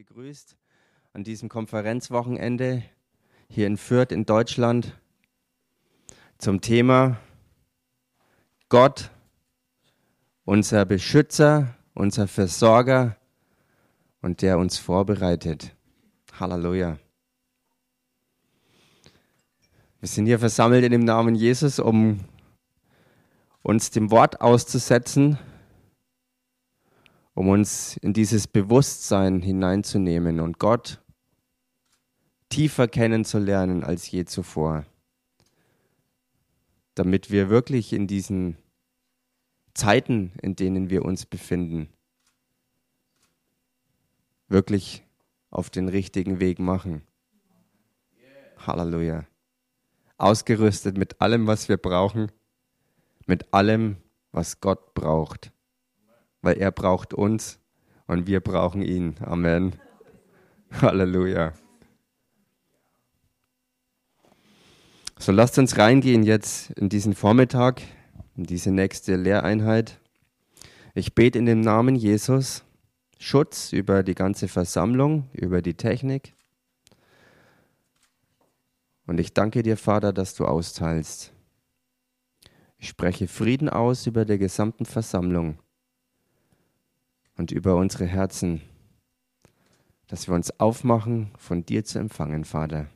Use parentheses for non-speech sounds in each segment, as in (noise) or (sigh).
gegrüßt an diesem Konferenzwochenende hier in Fürth in Deutschland zum Thema Gott, unser Beschützer, unser Versorger und der uns vorbereitet. Halleluja. Wir sind hier versammelt in dem Namen Jesus, um uns dem Wort auszusetzen um uns in dieses Bewusstsein hineinzunehmen und Gott tiefer kennenzulernen als je zuvor, damit wir wirklich in diesen Zeiten, in denen wir uns befinden, wirklich auf den richtigen Weg machen. Halleluja. Ausgerüstet mit allem, was wir brauchen, mit allem, was Gott braucht weil er braucht uns und wir brauchen ihn. Amen. Halleluja. So lasst uns reingehen jetzt in diesen Vormittag, in diese nächste Lehreinheit. Ich bete in dem Namen Jesus Schutz über die ganze Versammlung, über die Technik. Und ich danke dir, Vater, dass du austeilst. Ich spreche Frieden aus über der gesamten Versammlung und über unsere Herzen, dass wir uns aufmachen, von dir zu empfangen, Vater,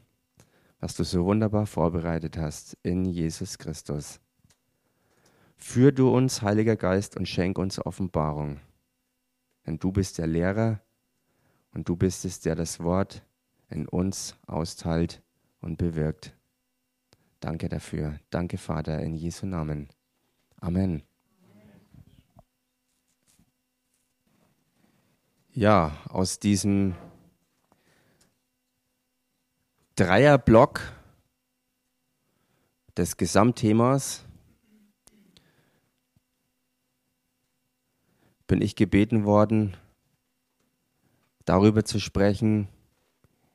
was du so wunderbar vorbereitet hast in Jesus Christus. Führ du uns, Heiliger Geist, und schenk uns Offenbarung. Denn du bist der Lehrer und du bist es, der das Wort in uns austeilt und bewirkt. Danke dafür. Danke, Vater, in Jesu Namen. Amen. Ja, aus diesem Dreierblock des Gesamtthemas bin ich gebeten worden, darüber zu sprechen,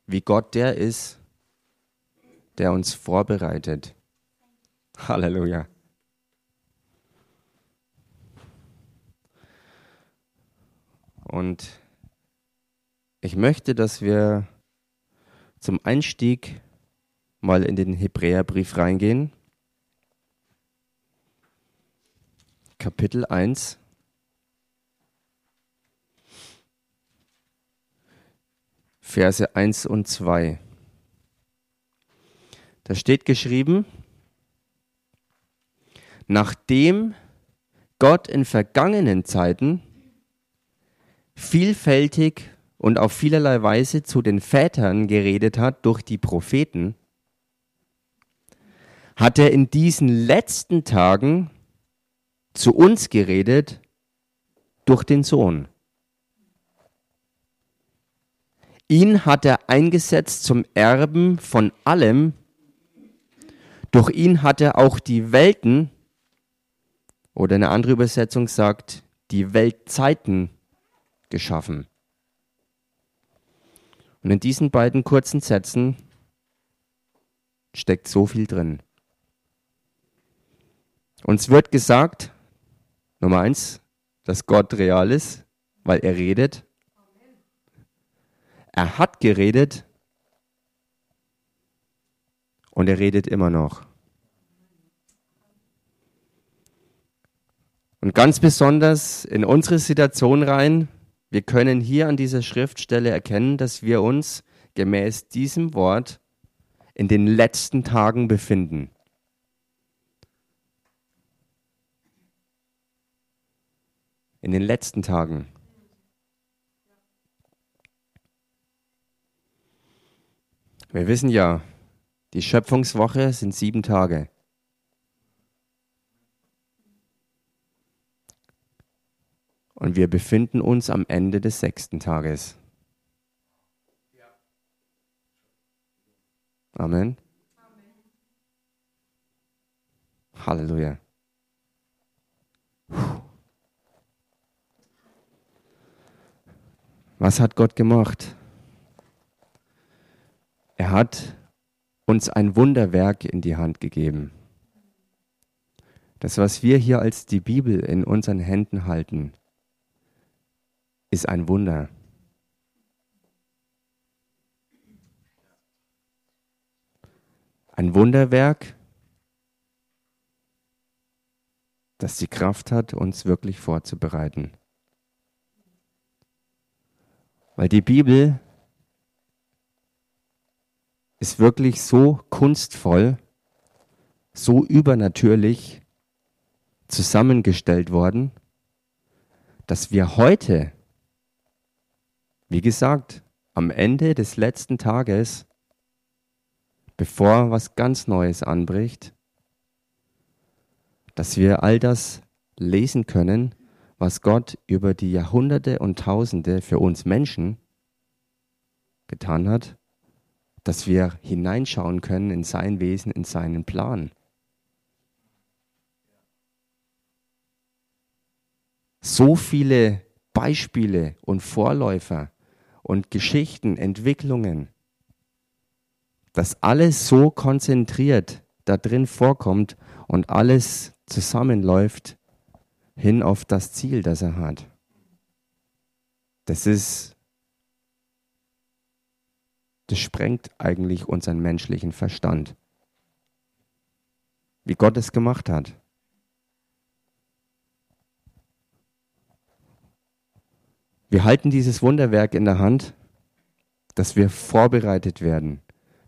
wie Gott der ist, der uns vorbereitet. Halleluja. Und ich möchte, dass wir zum Einstieg mal in den Hebräerbrief reingehen. Kapitel 1. Verse 1 und 2. Da steht geschrieben, nachdem Gott in vergangenen Zeiten vielfältig und auf vielerlei Weise zu den Vätern geredet hat durch die Propheten, hat er in diesen letzten Tagen zu uns geredet durch den Sohn. Ihn hat er eingesetzt zum Erben von allem. Durch ihn hat er auch die Welten, oder eine andere Übersetzung sagt, die Weltzeiten geschaffen. Und in diesen beiden kurzen Sätzen steckt so viel drin. Uns wird gesagt, Nummer eins, dass Gott real ist, weil er redet. Er hat geredet und er redet immer noch. Und ganz besonders in unsere Situation rein, wir können hier an dieser Schriftstelle erkennen, dass wir uns gemäß diesem Wort in den letzten Tagen befinden. In den letzten Tagen. Wir wissen ja, die Schöpfungswoche sind sieben Tage. Und wir befinden uns am Ende des sechsten Tages. Amen. Halleluja. Was hat Gott gemacht? Er hat uns ein Wunderwerk in die Hand gegeben. Das, was wir hier als die Bibel in unseren Händen halten, ist ein Wunder. Ein Wunderwerk, das die Kraft hat, uns wirklich vorzubereiten. Weil die Bibel ist wirklich so kunstvoll, so übernatürlich zusammengestellt worden, dass wir heute wie gesagt, am Ende des letzten Tages, bevor was ganz Neues anbricht, dass wir all das lesen können, was Gott über die Jahrhunderte und Tausende für uns Menschen getan hat, dass wir hineinschauen können in sein Wesen, in seinen Plan. So viele Beispiele und Vorläufer und Geschichten, Entwicklungen, dass alles so konzentriert da drin vorkommt und alles zusammenläuft hin auf das Ziel, das er hat. Das ist, das sprengt eigentlich unseren menschlichen Verstand. Wie Gott es gemacht hat. Wir halten dieses Wunderwerk in der Hand, dass wir vorbereitet werden.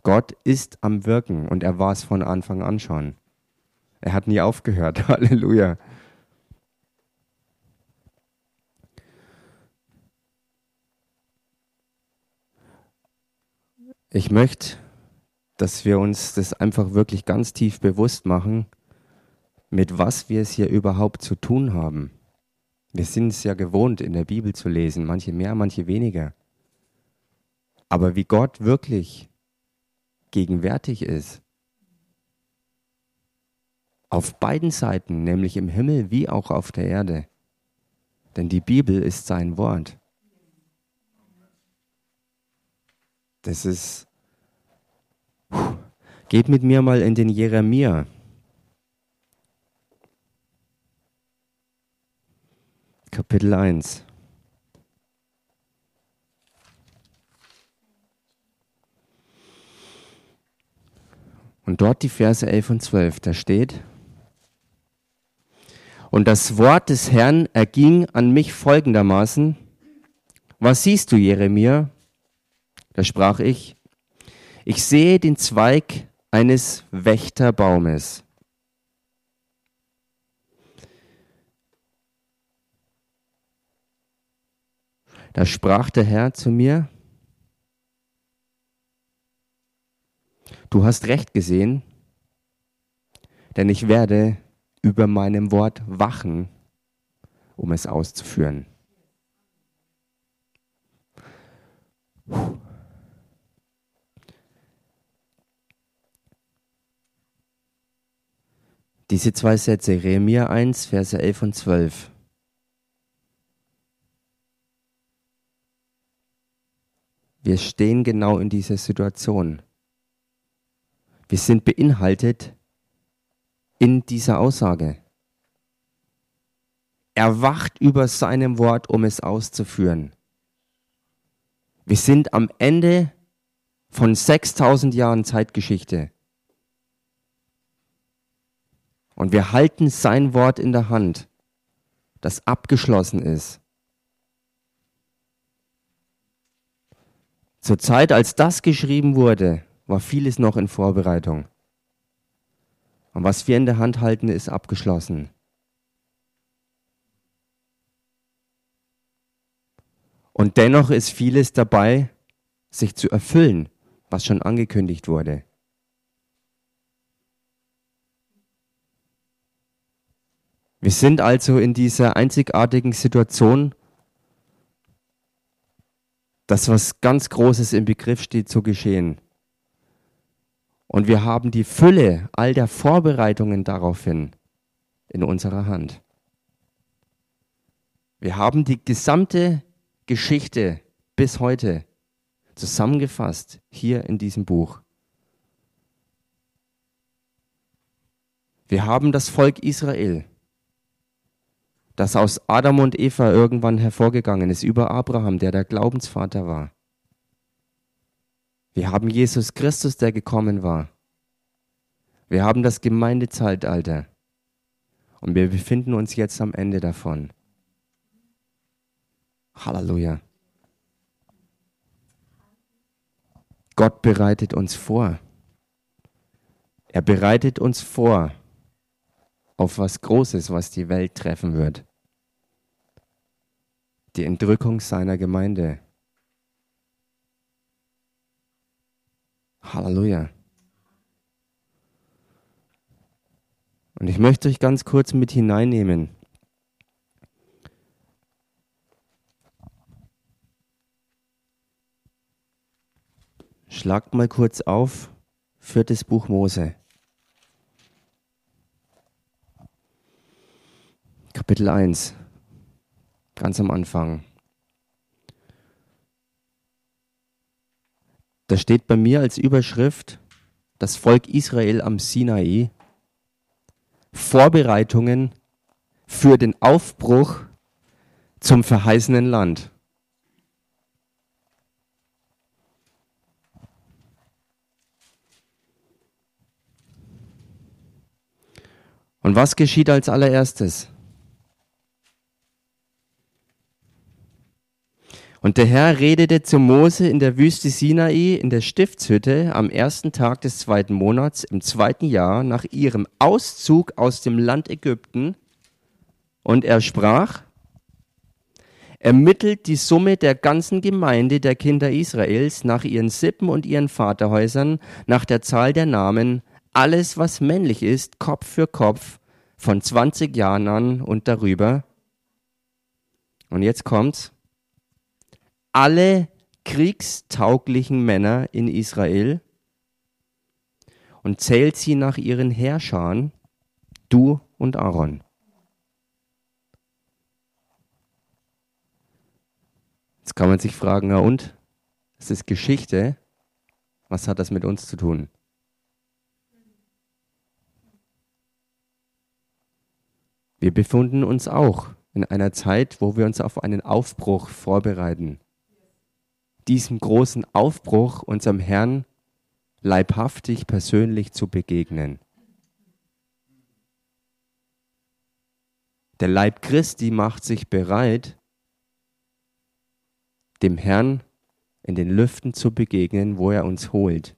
Gott ist am Wirken und er war es von Anfang an schon. Er hat nie aufgehört. (laughs) Halleluja. Ich möchte, dass wir uns das einfach wirklich ganz tief bewusst machen, mit was wir es hier überhaupt zu tun haben. Wir sind es ja gewohnt, in der Bibel zu lesen, manche mehr, manche weniger. Aber wie Gott wirklich gegenwärtig ist, auf beiden Seiten, nämlich im Himmel wie auch auf der Erde. Denn die Bibel ist sein Wort. Das ist. Geht mit mir mal in den Jeremia. Kapitel 1. Und dort die Verse 11 und 12, da steht, und das Wort des Herrn erging an mich folgendermaßen, was siehst du, Jeremia? Da sprach ich, ich sehe den Zweig eines Wächterbaumes. Da sprach der Herr zu mir, du hast recht gesehen, denn ich werde über meinem Wort wachen, um es auszuführen. Diese zwei Sätze, Jeremia 1, Verse 11 und 12. Wir stehen genau in dieser Situation. Wir sind beinhaltet in dieser Aussage. Er wacht über seinem Wort, um es auszuführen. Wir sind am Ende von 6000 Jahren Zeitgeschichte. Und wir halten sein Wort in der Hand, das abgeschlossen ist. Zur Zeit, als das geschrieben wurde, war vieles noch in Vorbereitung. Und was wir in der Hand halten, ist abgeschlossen. Und dennoch ist vieles dabei, sich zu erfüllen, was schon angekündigt wurde. Wir sind also in dieser einzigartigen Situation, dass was ganz Großes im Begriff steht zu geschehen. Und wir haben die Fülle all der Vorbereitungen daraufhin in unserer Hand. Wir haben die gesamte Geschichte bis heute zusammengefasst hier in diesem Buch. Wir haben das Volk Israel, das aus Adam und Eva irgendwann hervorgegangen ist, über Abraham, der der Glaubensvater war. Wir haben Jesus Christus, der gekommen war, Wir haben das Gemeindezeitalter. Und wir befinden uns jetzt am Ende davon. Halleluja. Gott bereitet uns vor. Er bereitet uns vor auf was Großes, was die Welt treffen wird. Die Entrückung seiner Gemeinde. Halleluja. Und ich möchte euch ganz kurz mit hineinnehmen. Schlagt mal kurz auf, viertes Buch Mose. Kapitel 1, ganz am Anfang. Da steht bei mir als Überschrift das Volk Israel am Sinai. Vorbereitungen für den Aufbruch zum verheißenen Land. Und was geschieht als allererstes? Und der Herr redete zu Mose in der Wüste Sinai in der Stiftshütte am ersten Tag des zweiten Monats im zweiten Jahr nach ihrem Auszug aus dem Land Ägypten. Und er sprach, ermittelt die Summe der ganzen Gemeinde der Kinder Israels nach ihren Sippen und ihren Vaterhäusern, nach der Zahl der Namen, alles, was männlich ist, Kopf für Kopf, von 20 Jahren an und darüber. Und jetzt kommt's alle kriegstauglichen Männer in Israel und zählt sie nach ihren Herrschern, du und Aaron. Jetzt kann man sich fragen, na und? Es ist Geschichte. Was hat das mit uns zu tun? Wir befinden uns auch in einer Zeit, wo wir uns auf einen Aufbruch vorbereiten diesem großen Aufbruch unserem Herrn leibhaftig persönlich zu begegnen. Der Leib Christi macht sich bereit, dem Herrn in den Lüften zu begegnen, wo er uns holt.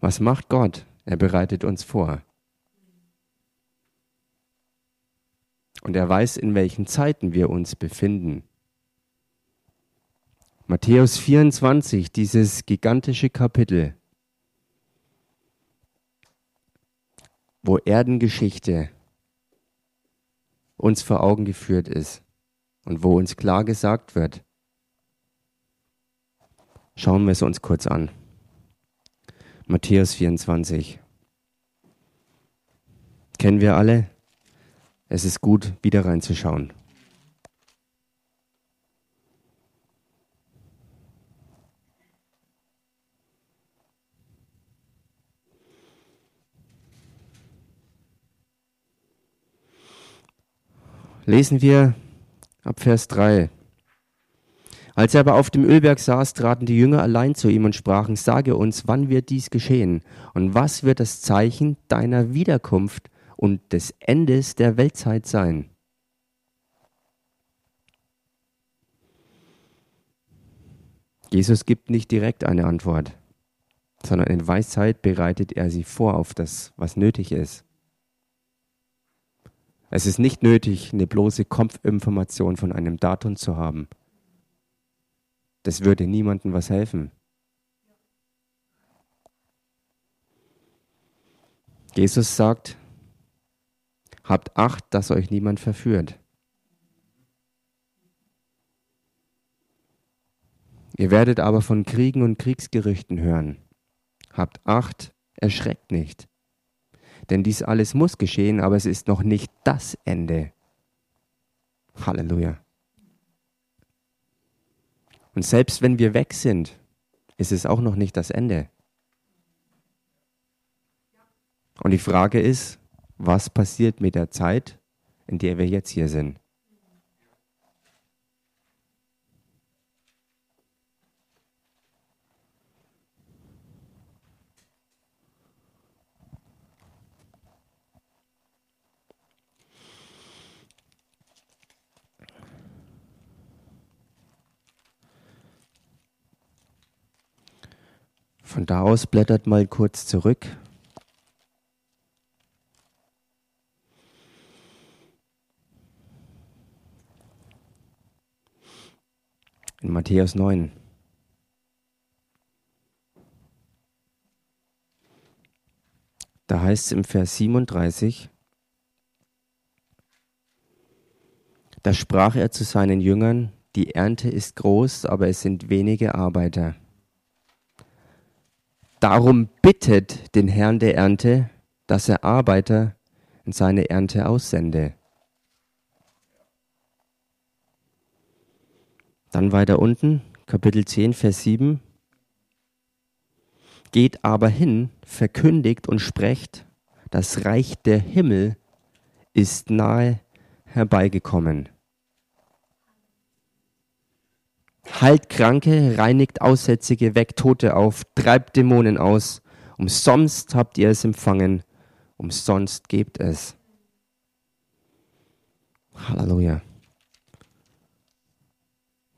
Was macht Gott? Er bereitet uns vor. Und er weiß, in welchen Zeiten wir uns befinden. Matthäus 24, dieses gigantische Kapitel, wo Erdengeschichte uns vor Augen geführt ist und wo uns klar gesagt wird. Schauen wir es uns kurz an. Matthäus 24. Kennen wir alle? Es ist gut, wieder reinzuschauen. Lesen wir ab Vers 3. Als er aber auf dem Ölberg saß, traten die Jünger allein zu ihm und sprachen, sage uns, wann wird dies geschehen und was wird das Zeichen deiner Wiederkunft und des Endes der Weltzeit sein? Jesus gibt nicht direkt eine Antwort, sondern in Weisheit bereitet er sie vor auf das, was nötig ist. Es ist nicht nötig, eine bloße Kopfinformation von einem Datum zu haben das würde niemandem was helfen. Jesus sagt, habt Acht, dass euch niemand verführt. Ihr werdet aber von Kriegen und Kriegsgerüchten hören. Habt Acht, erschreckt nicht. Denn dies alles muss geschehen, aber es ist noch nicht das Ende. Halleluja. Und selbst wenn wir weg sind, ist es auch noch nicht das Ende. Und die Frage ist, was passiert mit der Zeit, in der wir jetzt hier sind? Von da aus blättert mal kurz zurück. In Matthäus 9. Da heißt es im Vers 37, da sprach er zu seinen Jüngern, die Ernte ist groß, aber es sind wenige Arbeiter. Darum bittet den Herrn der Ernte, dass er Arbeiter in seine Ernte aussende. Dann weiter unten, Kapitel 10, Vers 7. Geht aber hin, verkündigt und sprecht, das Reich der Himmel ist nahe herbeigekommen. Heilt Kranke, reinigt Aussätzige, weckt Tote auf, treibt Dämonen aus. Umsonst habt ihr es empfangen, umsonst gebt es. Halleluja.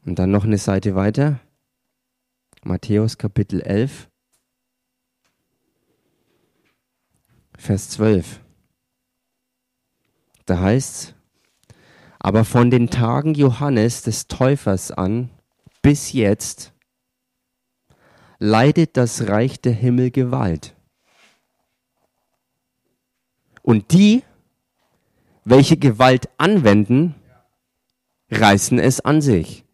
Und dann noch eine Seite weiter. Matthäus Kapitel 11, Vers 12. Da heißt aber von den Tagen Johannes des Täufers an bis jetzt leidet das Reich der Himmel Gewalt. Und die, welche Gewalt anwenden, reißen es an sich.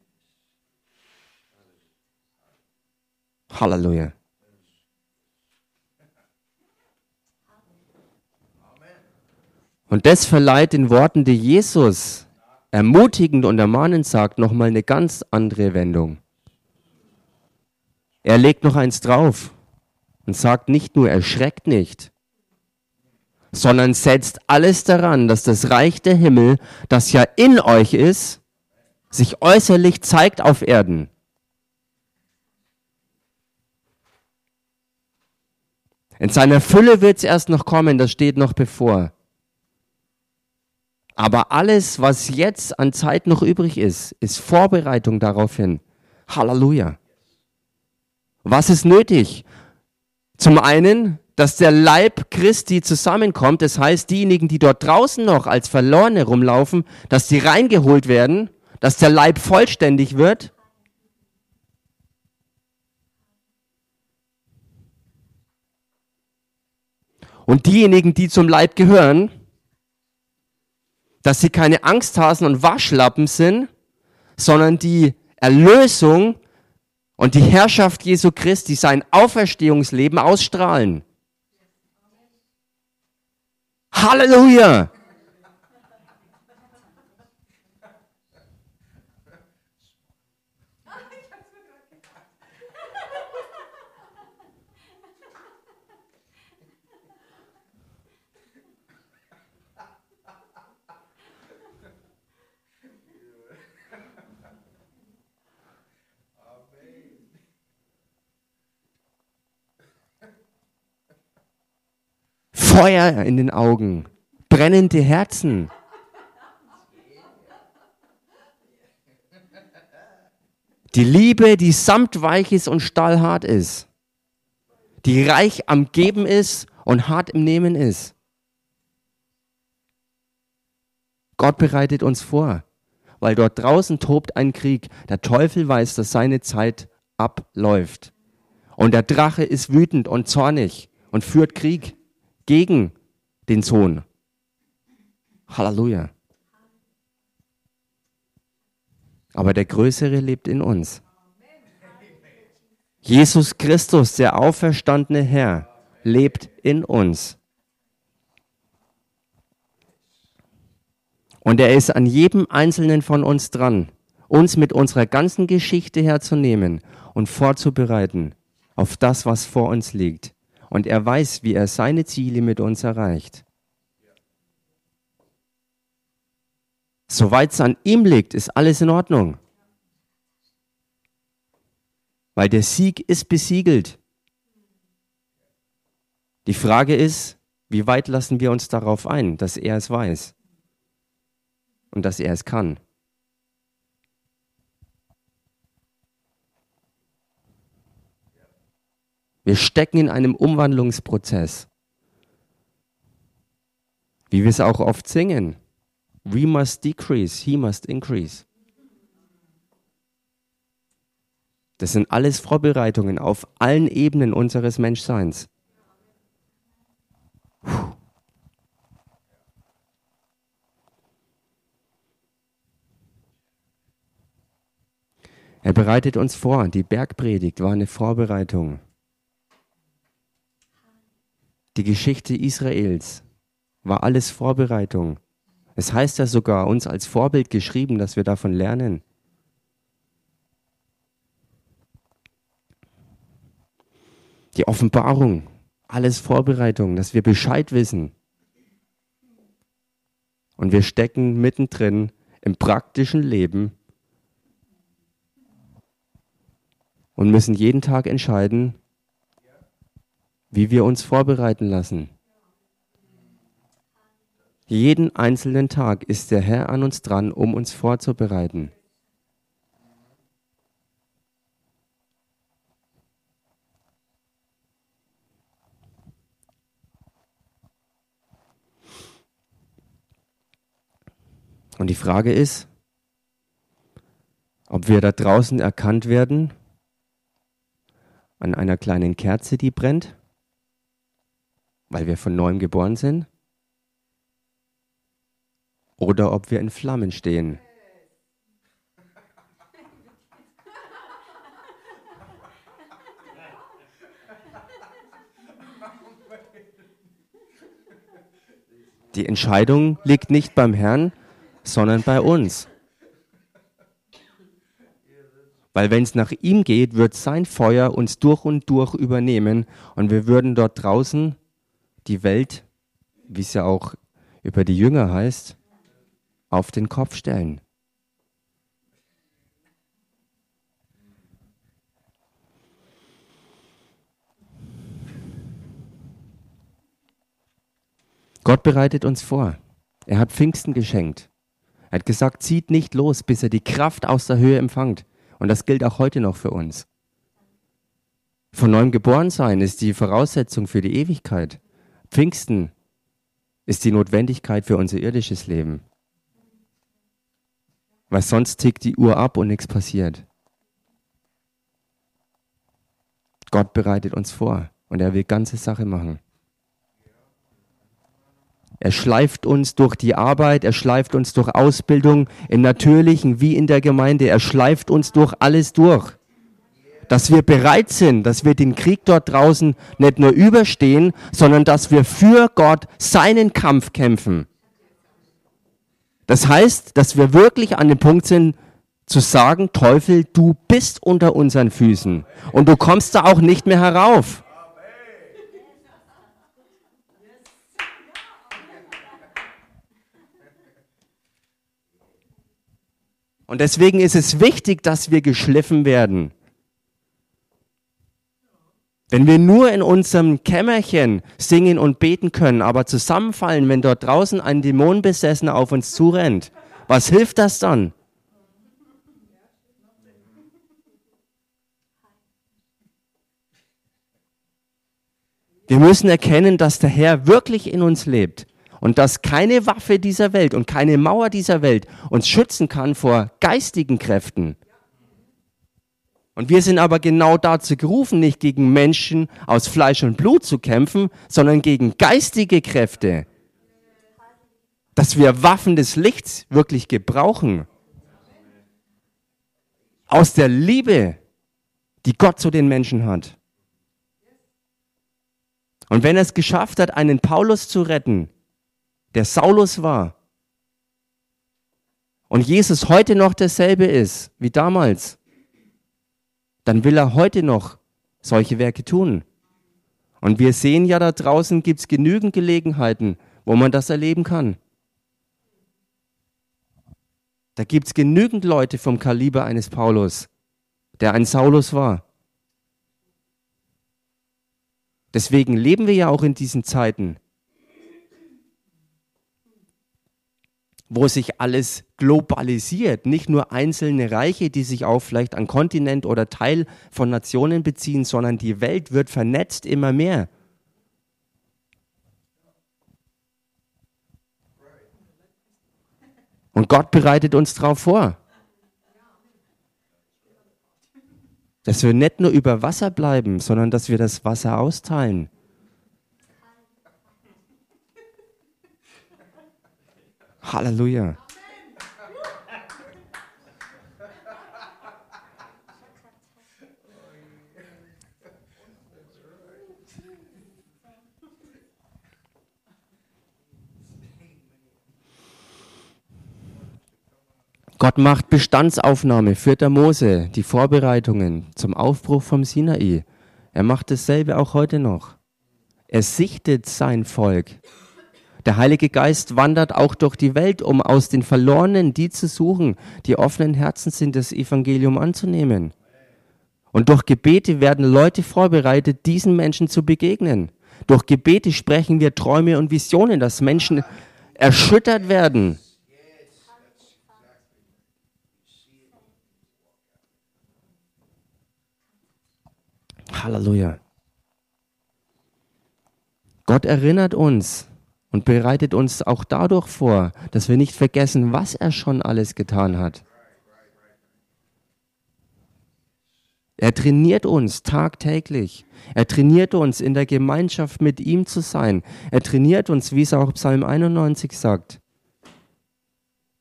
Halleluja. Und das verleiht den Worten, die Jesus ermutigend und ermahnend sagt, nochmal eine ganz andere Wendung. Er legt noch eins drauf und sagt nicht nur, erschreckt nicht, sondern setzt alles daran, dass das Reich der Himmel, das ja in euch ist, sich äußerlich zeigt auf Erden. In seiner Fülle wird es erst noch kommen, das steht noch bevor. Aber alles, was jetzt an Zeit noch übrig ist, ist Vorbereitung darauf hin. Halleluja. Was ist nötig? Zum einen, dass der Leib Christi zusammenkommt. Das heißt, diejenigen, die dort draußen noch als Verlorene rumlaufen, dass die reingeholt werden, dass der Leib vollständig wird. Und diejenigen, die zum Leib gehören, dass sie keine Angsthasen und Waschlappen sind, sondern die Erlösung und die Herrschaft Jesu Christi, sein Auferstehungsleben ausstrahlen. Halleluja! Feuer in den Augen, brennende Herzen. Die Liebe, die samtweich ist und stahlhart ist. Die reich am Geben ist und hart im Nehmen ist. Gott bereitet uns vor, weil dort draußen tobt ein Krieg. Der Teufel weiß, dass seine Zeit abläuft. Und der Drache ist wütend und zornig und führt Krieg gegen den Sohn. Halleluja. Aber der Größere lebt in uns. Jesus Christus, der auferstandene Herr, lebt in uns. Und er ist an jedem einzelnen von uns dran, uns mit unserer ganzen Geschichte herzunehmen und vorzubereiten auf das, was vor uns liegt und er weiß, wie er seine Ziele mit uns erreicht. Soweit es an ihm liegt, ist alles in Ordnung. Weil der Sieg ist besiegelt. Die Frage ist, wie weit lassen wir uns darauf ein, dass er es weiß und dass er es kann. Wir stecken in einem Umwandlungsprozess. Wie wir es auch oft singen. We must decrease, he must increase. Das sind alles Vorbereitungen auf allen Ebenen unseres Menschseins. Puh. Er bereitet uns vor. Die Bergpredigt war eine Vorbereitung. Die Geschichte Israels war alles Vorbereitung. Es heißt ja sogar uns als Vorbild geschrieben, dass wir davon lernen. Die Offenbarung, alles Vorbereitung, dass wir Bescheid wissen. Und wir stecken mittendrin im praktischen Leben und müssen jeden Tag entscheiden, wie wir uns vorbereiten lassen. Jeden einzelnen Tag ist der Herr an uns dran, um uns vorzubereiten. Und die Frage ist, ob wir da draußen erkannt werden an einer kleinen Kerze, die brennt, weil wir von neuem geboren sind, oder ob wir in Flammen stehen. Die Entscheidung liegt nicht beim Herrn, sondern bei uns. Weil wenn es nach ihm geht, wird sein Feuer uns durch und durch übernehmen und wir würden dort draußen die Welt, wie es ja auch über die Jünger heißt, auf den Kopf stellen. Gott bereitet uns vor. Er hat Pfingsten geschenkt. Er hat gesagt, zieht nicht los, bis er die Kraft aus der Höhe empfangt. Und das gilt auch heute noch für uns. Von neuem geboren sein ist die Voraussetzung für die Ewigkeit. Pfingsten ist die Notwendigkeit für unser irdisches Leben. Weil sonst tickt die Uhr ab und nichts passiert. Gott bereitet uns vor und er will ganze Sache machen. Er schleift uns durch die Arbeit, er schleift uns durch Ausbildung im Natürlichen wie in der Gemeinde, er schleift uns durch alles durch. Dass wir bereit sind, dass wir den Krieg dort draußen nicht nur überstehen, sondern dass wir für Gott seinen Kampf kämpfen. Das heißt, dass wir wirklich an dem Punkt sind, zu sagen, Teufel, du bist unter unseren Füßen und du kommst da auch nicht mehr herauf. Und deswegen ist es wichtig, dass wir geschliffen werden. Wenn wir nur in unserem Kämmerchen singen und beten können, aber zusammenfallen, wenn dort draußen ein Dämonenbesessener auf uns zurennt, was hilft das dann? Wir müssen erkennen, dass der Herr wirklich in uns lebt und dass keine Waffe dieser Welt und keine Mauer dieser Welt uns schützen kann vor geistigen Kräften. Und wir sind aber genau dazu gerufen, nicht gegen Menschen aus Fleisch und Blut zu kämpfen, sondern gegen geistige Kräfte. Dass wir Waffen des Lichts wirklich gebrauchen. Aus der Liebe, die Gott zu den Menschen hat. Und wenn er es geschafft hat, einen Paulus zu retten, der Saulus war und Jesus heute noch derselbe ist wie damals, dann will er heute noch solche Werke tun. Und wir sehen ja da draußen gibt es genügend Gelegenheiten, wo man das erleben kann. Da gibt es genügend Leute vom Kaliber eines Paulus, der ein Saulus war. Deswegen leben wir ja auch in diesen Zeiten, wo sich alles globalisiert, nicht nur einzelne Reiche, die sich auf vielleicht an Kontinent oder Teil von Nationen beziehen, sondern die Welt wird vernetzt immer mehr. Und Gott bereitet uns darauf vor. Dass wir nicht nur über Wasser bleiben, sondern dass wir das Wasser austeilen. Halleluja. Gott macht Bestandsaufnahme, 4. Mose, die Vorbereitungen zum Aufbruch vom Sinai. Er macht dasselbe auch heute noch. Er sichtet sein Volk. Der Heilige Geist wandert auch durch die Welt, um aus den Verlorenen die zu suchen, die offenen Herzen sind, das Evangelium anzunehmen. Und durch Gebete werden Leute vorbereitet, diesen Menschen zu begegnen. Durch Gebete sprechen wir Träume und Visionen, dass Menschen erschüttert werden. Halleluja. Gott erinnert uns, und bereitet uns auch dadurch vor, dass wir nicht vergessen, was er schon alles getan hat. Er trainiert uns tagtäglich. Er trainiert uns, in der Gemeinschaft mit ihm zu sein. Er trainiert uns, wie es auch Psalm 91 sagt,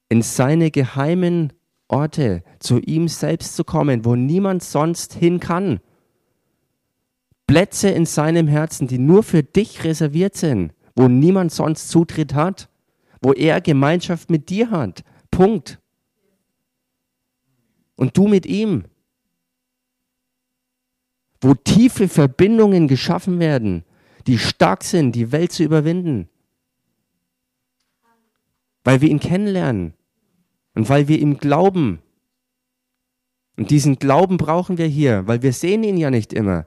in seine geheimen Orte zu ihm selbst zu kommen, wo niemand sonst hin kann. Plätze in seinem Herzen, die nur für dich reserviert sind wo niemand sonst Zutritt hat, wo er Gemeinschaft mit dir hat. Punkt. Und du mit ihm. Wo tiefe Verbindungen geschaffen werden, die stark sind, die Welt zu überwinden. Weil wir ihn kennenlernen und weil wir ihm glauben. Und diesen Glauben brauchen wir hier, weil wir sehen ihn ja nicht immer.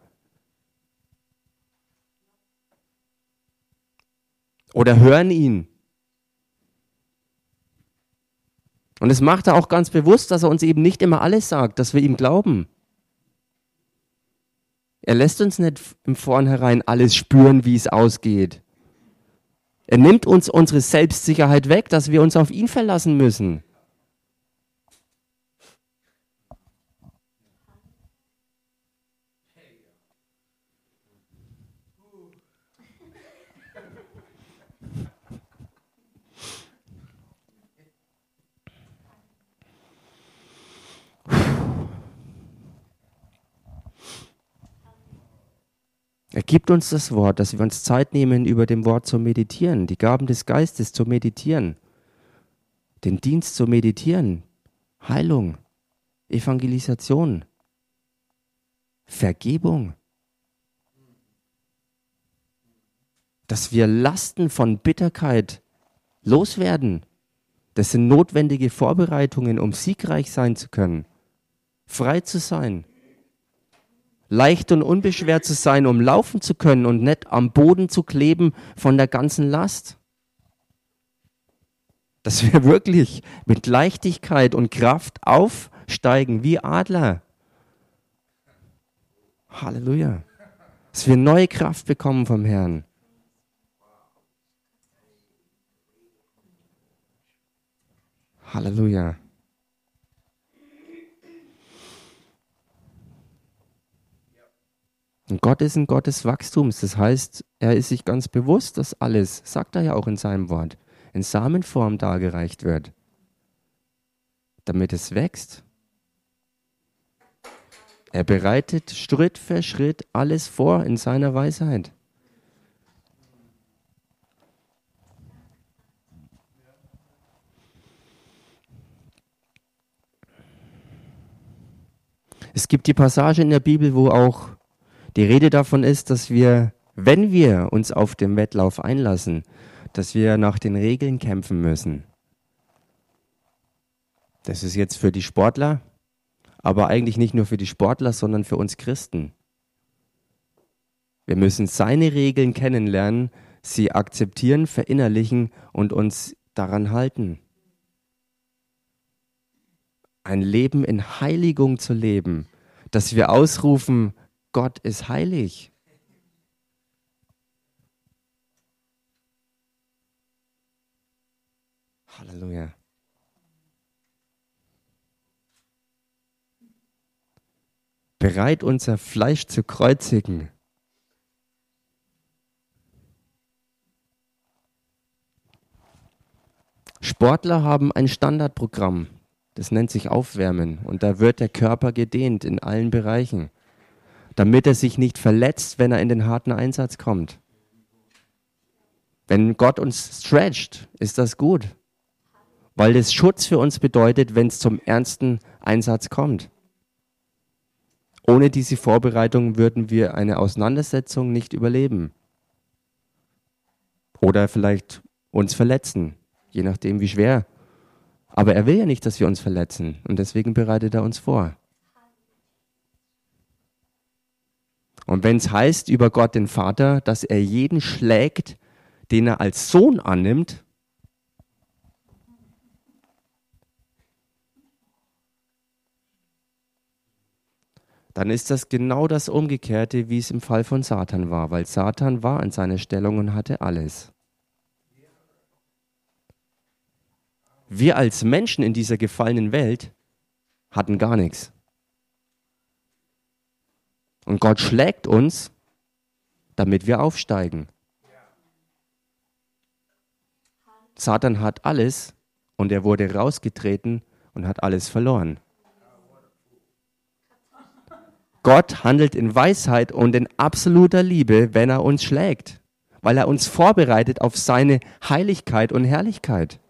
Oder hören ihn. Und es macht er auch ganz bewusst, dass er uns eben nicht immer alles sagt, dass wir ihm glauben. Er lässt uns nicht im Vornherein alles spüren, wie es ausgeht. Er nimmt uns unsere Selbstsicherheit weg, dass wir uns auf ihn verlassen müssen. Gibt uns das Wort, dass wir uns Zeit nehmen, über dem Wort zu meditieren, die Gaben des Geistes zu meditieren, den Dienst zu meditieren, Heilung, Evangelisation, Vergebung. Dass wir Lasten von Bitterkeit loswerden. Das sind notwendige Vorbereitungen, um siegreich sein zu können, frei zu sein leicht und unbeschwert zu sein, um laufen zu können und nicht am Boden zu kleben von der ganzen Last. Dass wir wirklich mit Leichtigkeit und Kraft aufsteigen wie Adler. Halleluja. Dass wir neue Kraft bekommen vom Herrn. Halleluja. Und Gott ist ein Gott des Wachstums. Das heißt, er ist sich ganz bewusst, dass alles, sagt er ja auch in seinem Wort, in Samenform dargereicht wird, damit es wächst. Er bereitet Schritt für Schritt alles vor in seiner Weisheit. Es gibt die Passage in der Bibel, wo auch die Rede davon ist, dass wir, wenn wir uns auf den Wettlauf einlassen, dass wir nach den Regeln kämpfen müssen. Das ist jetzt für die Sportler, aber eigentlich nicht nur für die Sportler, sondern für uns Christen. Wir müssen seine Regeln kennenlernen, sie akzeptieren, verinnerlichen und uns daran halten. ein Leben in Heiligung zu leben, dass wir ausrufen, Gott ist heilig. Halleluja. Bereit unser Fleisch zu kreuzigen. Sportler haben ein Standardprogramm. Das nennt sich Aufwärmen. Und da wird der Körper gedehnt in allen Bereichen, damit er sich nicht verletzt, wenn er in den harten Einsatz kommt. Wenn Gott uns stretcht, ist das gut, weil das Schutz für uns bedeutet, wenn es zum ernsten Einsatz kommt. Ohne diese Vorbereitung würden wir eine Auseinandersetzung nicht überleben. Oder vielleicht uns verletzen, je nachdem wie schwer aber er will ja nicht, dass wir uns verletzen und deswegen bereitet er uns vor. Und wenn es heißt über Gott den Vater, dass er jeden schlägt, den er als Sohn annimmt, dann ist das genau das Umgekehrte, wie es im Fall von Satan war, weil Satan war in seiner Stellung und hatte alles. Wir als Menschen in dieser gefallenen Welt hatten gar nichts. Und Gott schlägt uns, damit wir aufsteigen. Satan hat alles und er wurde rausgetreten und hat alles verloren. Gott handelt in Weisheit und in absoluter Liebe, wenn er uns schlägt, weil er uns vorbereitet auf seine Heiligkeit und Herrlichkeit.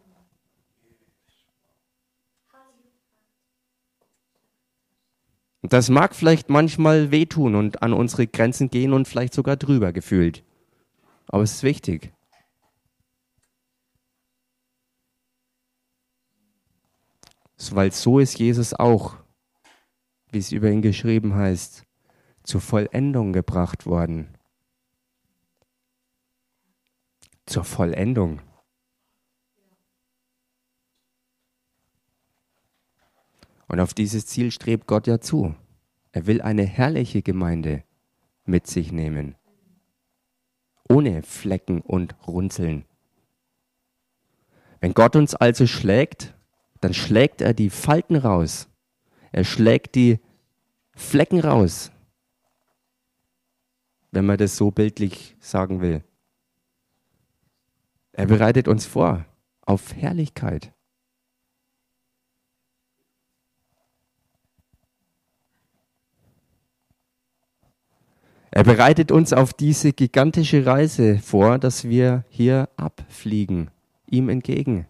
Das mag vielleicht manchmal wehtun und an unsere Grenzen gehen und vielleicht sogar drüber gefühlt. Aber es ist wichtig. Weil so ist Jesus auch, wie es über ihn geschrieben heißt, zur Vollendung gebracht worden. Zur Vollendung. Und auf dieses Ziel strebt Gott ja zu. Er will eine herrliche Gemeinde mit sich nehmen. Ohne Flecken und Runzeln. Wenn Gott uns also schlägt, dann schlägt er die Falten raus. Er schlägt die Flecken raus. Wenn man das so bildlich sagen will. Er bereitet uns vor auf Herrlichkeit. Er bereitet uns auf diese gigantische Reise vor, dass wir hier abfliegen, ihm entgegen.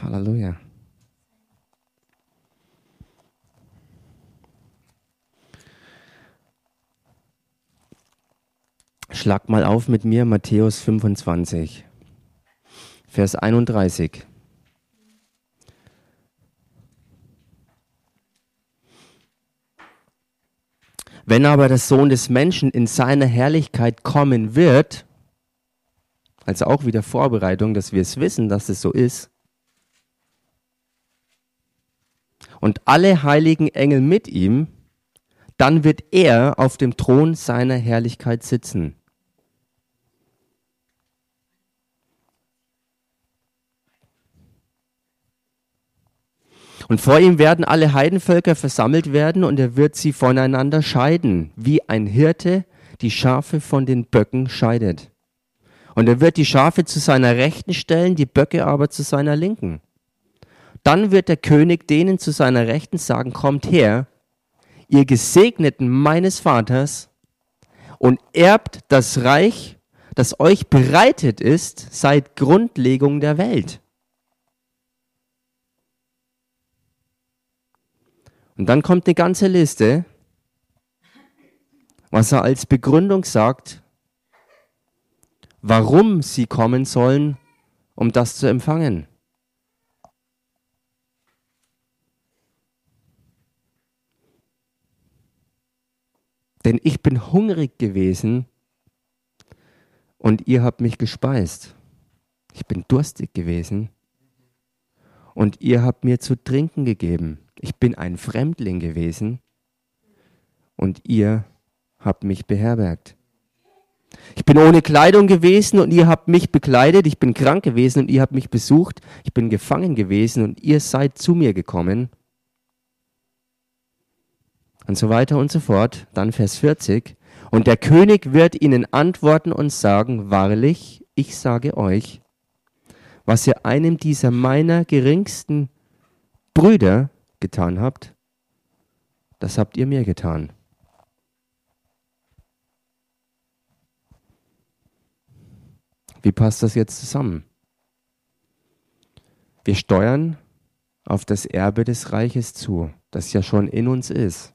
Halleluja. Schlag mal auf mit mir Matthäus 25, Vers 31. Wenn aber der Sohn des Menschen in seiner Herrlichkeit kommen wird, also auch wieder Vorbereitung, dass wir es wissen, dass es so ist, und alle heiligen Engel mit ihm, dann wird er auf dem Thron seiner Herrlichkeit sitzen. Und vor ihm werden alle Heidenvölker versammelt werden und er wird sie voneinander scheiden, wie ein Hirte die Schafe von den Böcken scheidet. Und er wird die Schafe zu seiner Rechten stellen, die Böcke aber zu seiner Linken. Dann wird der König denen zu seiner Rechten sagen, kommt her, ihr Gesegneten meines Vaters, und erbt das Reich, das euch bereitet ist seit Grundlegung der Welt. Und dann kommt eine ganze Liste, was er als Begründung sagt, warum sie kommen sollen, um das zu empfangen. Denn ich bin hungrig gewesen und ihr habt mich gespeist. Ich bin durstig gewesen und ihr habt mir zu trinken gegeben. Ich bin ein Fremdling gewesen und ihr habt mich beherbergt. Ich bin ohne Kleidung gewesen und ihr habt mich bekleidet. Ich bin krank gewesen und ihr habt mich besucht. Ich bin gefangen gewesen und ihr seid zu mir gekommen. Und so weiter und so fort. Dann Vers 40. Und der König wird ihnen antworten und sagen, wahrlich, ich sage euch, was ihr einem dieser meiner geringsten Brüder getan habt, das habt ihr mir getan. Wie passt das jetzt zusammen? Wir steuern auf das Erbe des Reiches zu, das ja schon in uns ist.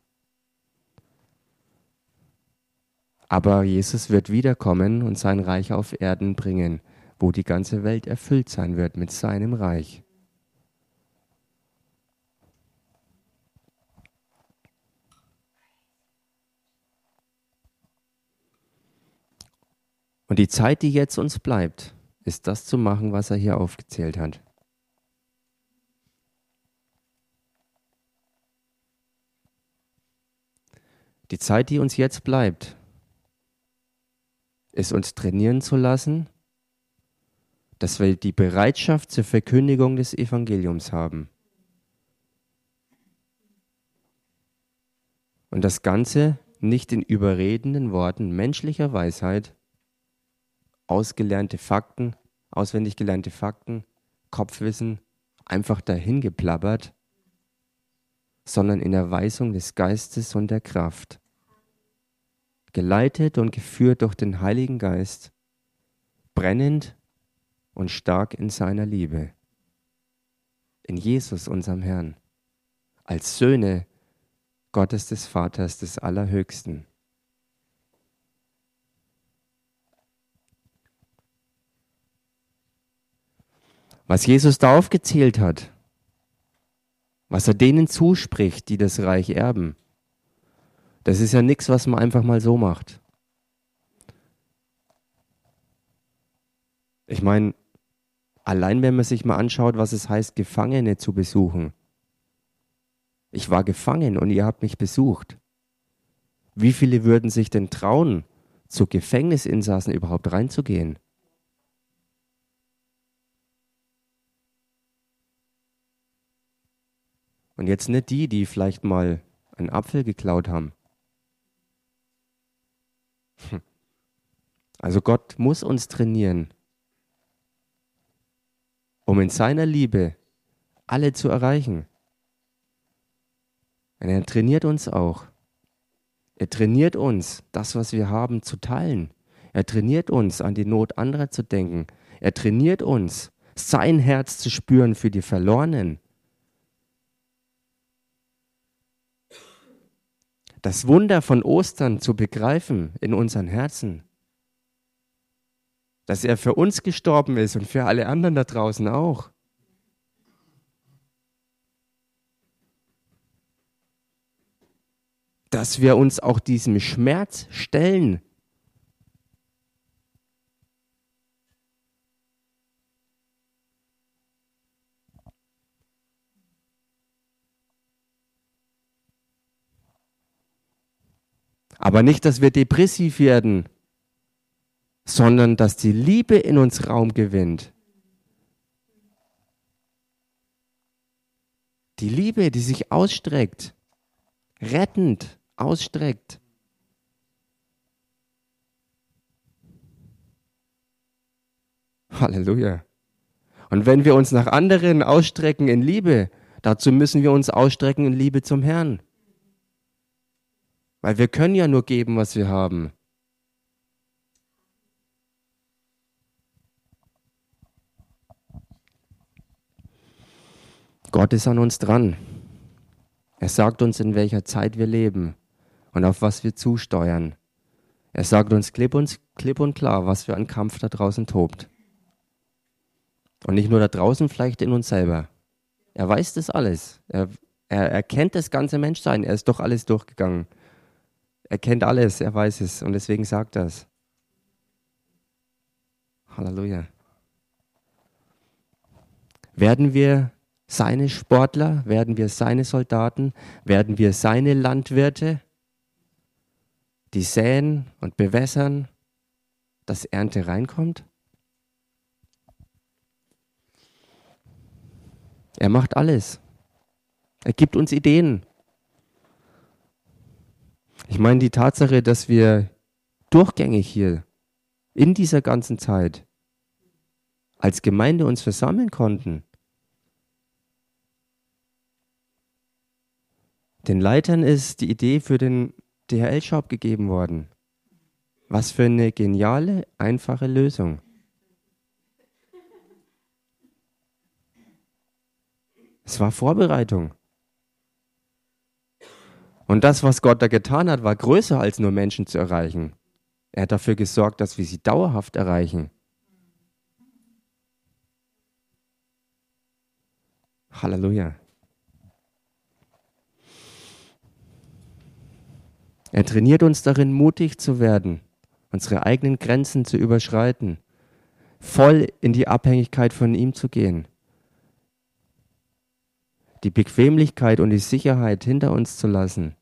Aber Jesus wird wiederkommen und sein Reich auf Erden bringen, wo die ganze Welt erfüllt sein wird mit seinem Reich. Und die Zeit, die jetzt uns bleibt, ist das zu machen, was er hier aufgezählt hat. Die Zeit, die uns jetzt bleibt, ist uns trainieren zu lassen, dass wir die Bereitschaft zur Verkündigung des Evangeliums haben. Und das Ganze nicht in überredenden Worten menschlicher Weisheit, ausgelernte Fakten, auswendig gelernte Fakten, Kopfwissen einfach dahin geplappert, sondern in der Weisung des Geistes und der Kraft. Geleitet und geführt durch den Heiligen Geist, brennend und stark in seiner Liebe. In Jesus, unserem Herrn, als Söhne Gottes des Vaters des Allerhöchsten. Was Jesus da aufgezählt hat, was er denen zuspricht, die das Reich erben, das ist ja nichts, was man einfach mal so macht. Ich meine, allein wenn man sich mal anschaut, was es heißt, Gefangene zu besuchen. Ich war gefangen und ihr habt mich besucht. Wie viele würden sich denn trauen, zu Gefängnisinsassen überhaupt reinzugehen? Und jetzt nicht die, die vielleicht mal einen Apfel geklaut haben. Also Gott muss uns trainieren, um in seiner Liebe alle zu erreichen. Und er trainiert uns auch. Er trainiert uns, das, was wir haben, zu teilen. Er trainiert uns, an die Not anderer zu denken. Er trainiert uns, sein Herz zu spüren für die Verlorenen. Das Wunder von Ostern zu begreifen in unseren Herzen. Dass er für uns gestorben ist und für alle anderen da draußen auch. Dass wir uns auch diesem Schmerz stellen, Aber nicht, dass wir depressiv werden, sondern dass die Liebe in uns Raum gewinnt. Die Liebe, die sich ausstreckt, rettend ausstreckt. Halleluja. Und wenn wir uns nach anderen ausstrecken in Liebe, dazu müssen wir uns ausstrecken in Liebe zum Herrn. Weil wir können ja nur geben, was wir haben. Gott ist an uns dran. Er sagt uns, in welcher Zeit wir leben und auf was wir zusteuern. Er sagt uns klipp und, klipp und klar, was für ein Kampf da draußen tobt. Und nicht nur da draußen, vielleicht in uns selber. Er weiß das alles. Er, er, er das ganze Menschsein. Er ist doch alles durchgegangen. Er kennt alles, er weiß es und deswegen sagt er es. Halleluja. Werden wir seine Sportler? Werden wir seine Soldaten? Werden wir seine Landwirte, die säen und bewässern, dass Ernte reinkommt? Er macht alles. Er gibt uns Ideen. Ich meine die Tatsache, dass wir durchgängig hier in dieser ganzen Zeit als Gemeinde uns versammeln konnten. Den Leitern ist die Idee für den DHL-Shop gegeben worden. Was für eine geniale, einfache Lösung. Es war Vorbereitung. Und das, was Gott da getan hat, war größer als nur Menschen zu erreichen. Er hat dafür gesorgt, dass wir sie dauerhaft erreichen. Halleluja. Er trainiert uns darin, mutig zu werden, unsere eigenen Grenzen zu überschreiten, voll in die Abhängigkeit von ihm zu gehen, die Bequemlichkeit und die Sicherheit hinter uns zu lassen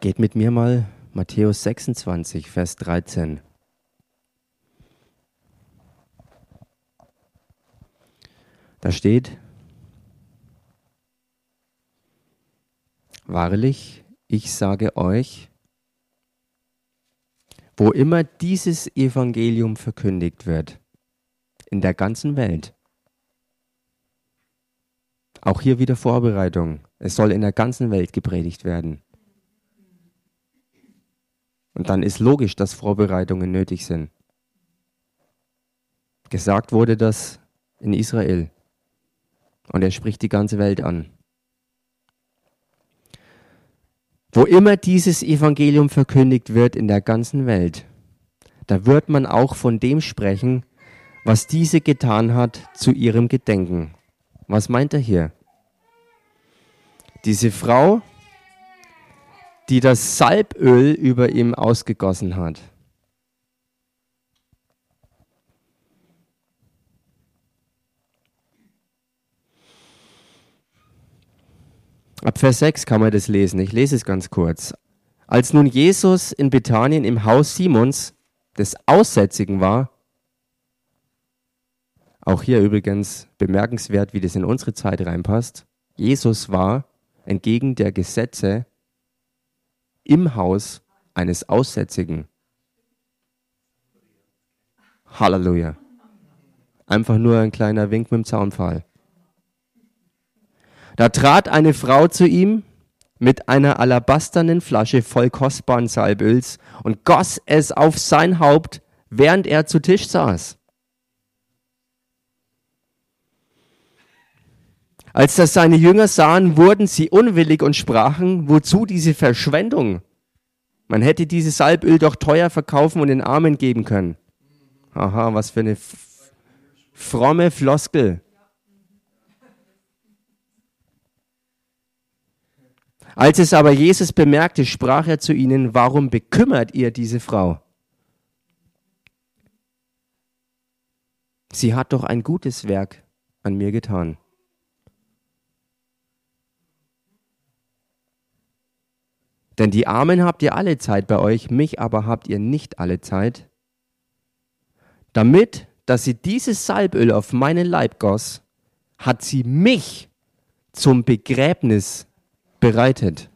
Geht mit mir mal Matthäus 26, Vers 13. Da steht, Wahrlich, ich sage euch, wo immer dieses Evangelium verkündigt wird, in der ganzen Welt, auch hier wieder Vorbereitung, es soll in der ganzen Welt gepredigt werden. Und dann ist logisch, dass Vorbereitungen nötig sind. Gesagt wurde das in Israel. Und er spricht die ganze Welt an. Wo immer dieses Evangelium verkündigt wird in der ganzen Welt, da wird man auch von dem sprechen, was diese getan hat zu ihrem Gedenken. Was meint er hier? Diese Frau, die das Salböl über ihm ausgegossen hat. Ab Vers 6 kann man das lesen. Ich lese es ganz kurz. Als nun Jesus in Bethanien im Haus Simons des Aussätzigen war, auch hier übrigens bemerkenswert, wie das in unsere Zeit reinpasst. Jesus war entgegen der Gesetze im Haus eines Aussätzigen. Halleluja. Einfach nur ein kleiner Wink mit dem Zaunpfahl. Da trat eine Frau zu ihm mit einer alabasternen Flasche voll kostbaren Salböls und goss es auf sein Haupt, während er zu Tisch saß. Als das seine Jünger sahen, wurden sie unwillig und sprachen, wozu diese Verschwendung? Man hätte dieses Salböl doch teuer verkaufen und den Armen geben können. Aha, was für eine fromme Floskel. Als es aber Jesus bemerkte, sprach er zu ihnen, warum bekümmert ihr diese Frau? Sie hat doch ein gutes Werk an mir getan. Denn die Armen habt ihr alle Zeit bei euch, mich aber habt ihr nicht alle Zeit. Damit, dass sie dieses Salböl auf meinen Leib goss, hat sie mich zum Begräbnis bereitet.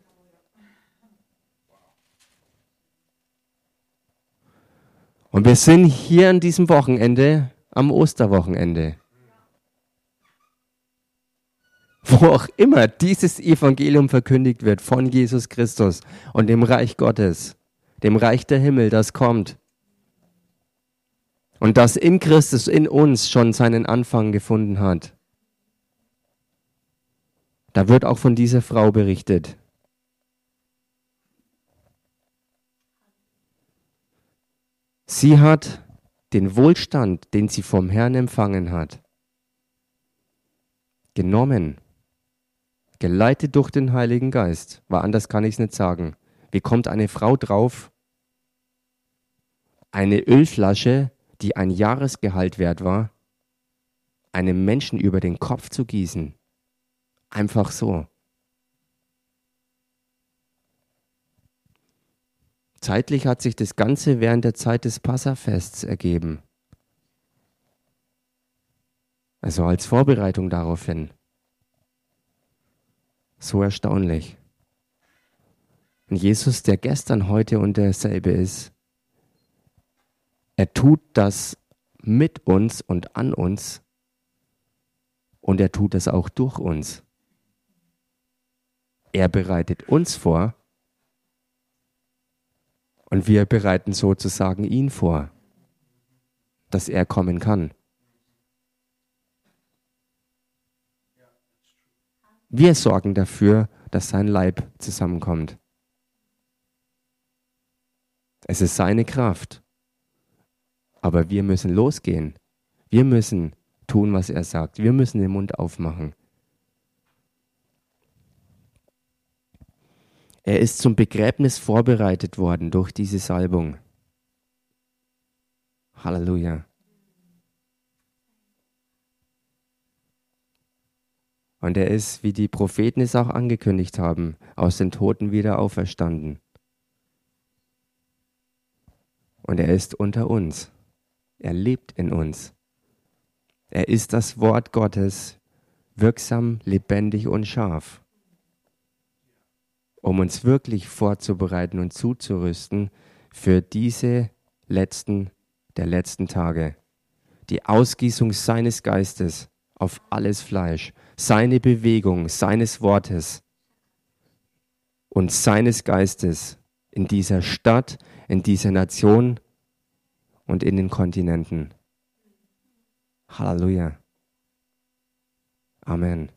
Und wir sind hier an diesem Wochenende, am Osterwochenende. Wo auch immer dieses Evangelium verkündigt wird von Jesus Christus und dem Reich Gottes, dem Reich der Himmel, das kommt. Und das in Christus, in uns schon seinen Anfang gefunden hat. Da wird auch von dieser Frau berichtet. Sie hat den Wohlstand, den sie vom Herrn empfangen hat, genommen, geleitet durch den Heiligen Geist, war anders kann ich es nicht sagen. Wie kommt eine Frau drauf, eine Ölflasche, die ein Jahresgehalt wert war, einem Menschen über den Kopf zu gießen? Einfach so. Zeitlich hat sich das Ganze während der Zeit des Passafests ergeben. Also als Vorbereitung daraufhin. So erstaunlich. Und Jesus, der gestern, heute und derselbe ist, er tut das mit uns und an uns und er tut das auch durch uns. Er bereitet uns vor und wir bereiten sozusagen ihn vor, dass er kommen kann. Wir sorgen dafür, dass sein Leib zusammenkommt. Es ist seine Kraft. Aber wir müssen losgehen. Wir müssen tun, was er sagt. Wir müssen den Mund aufmachen. Er ist zum Begräbnis vorbereitet worden durch diese Salbung. Halleluja. Und er ist, wie die Propheten es auch angekündigt haben, aus den Toten wieder auferstanden. Und er ist unter uns. Er lebt in uns. Er ist das Wort Gottes, wirksam, lebendig und scharf um uns wirklich vorzubereiten und zuzurüsten für diese letzten der letzten Tage. Die Ausgießung seines Geistes auf alles Fleisch, seine Bewegung, seines Wortes und seines Geistes in dieser Stadt, in dieser Nation und in den Kontinenten. Halleluja. Amen.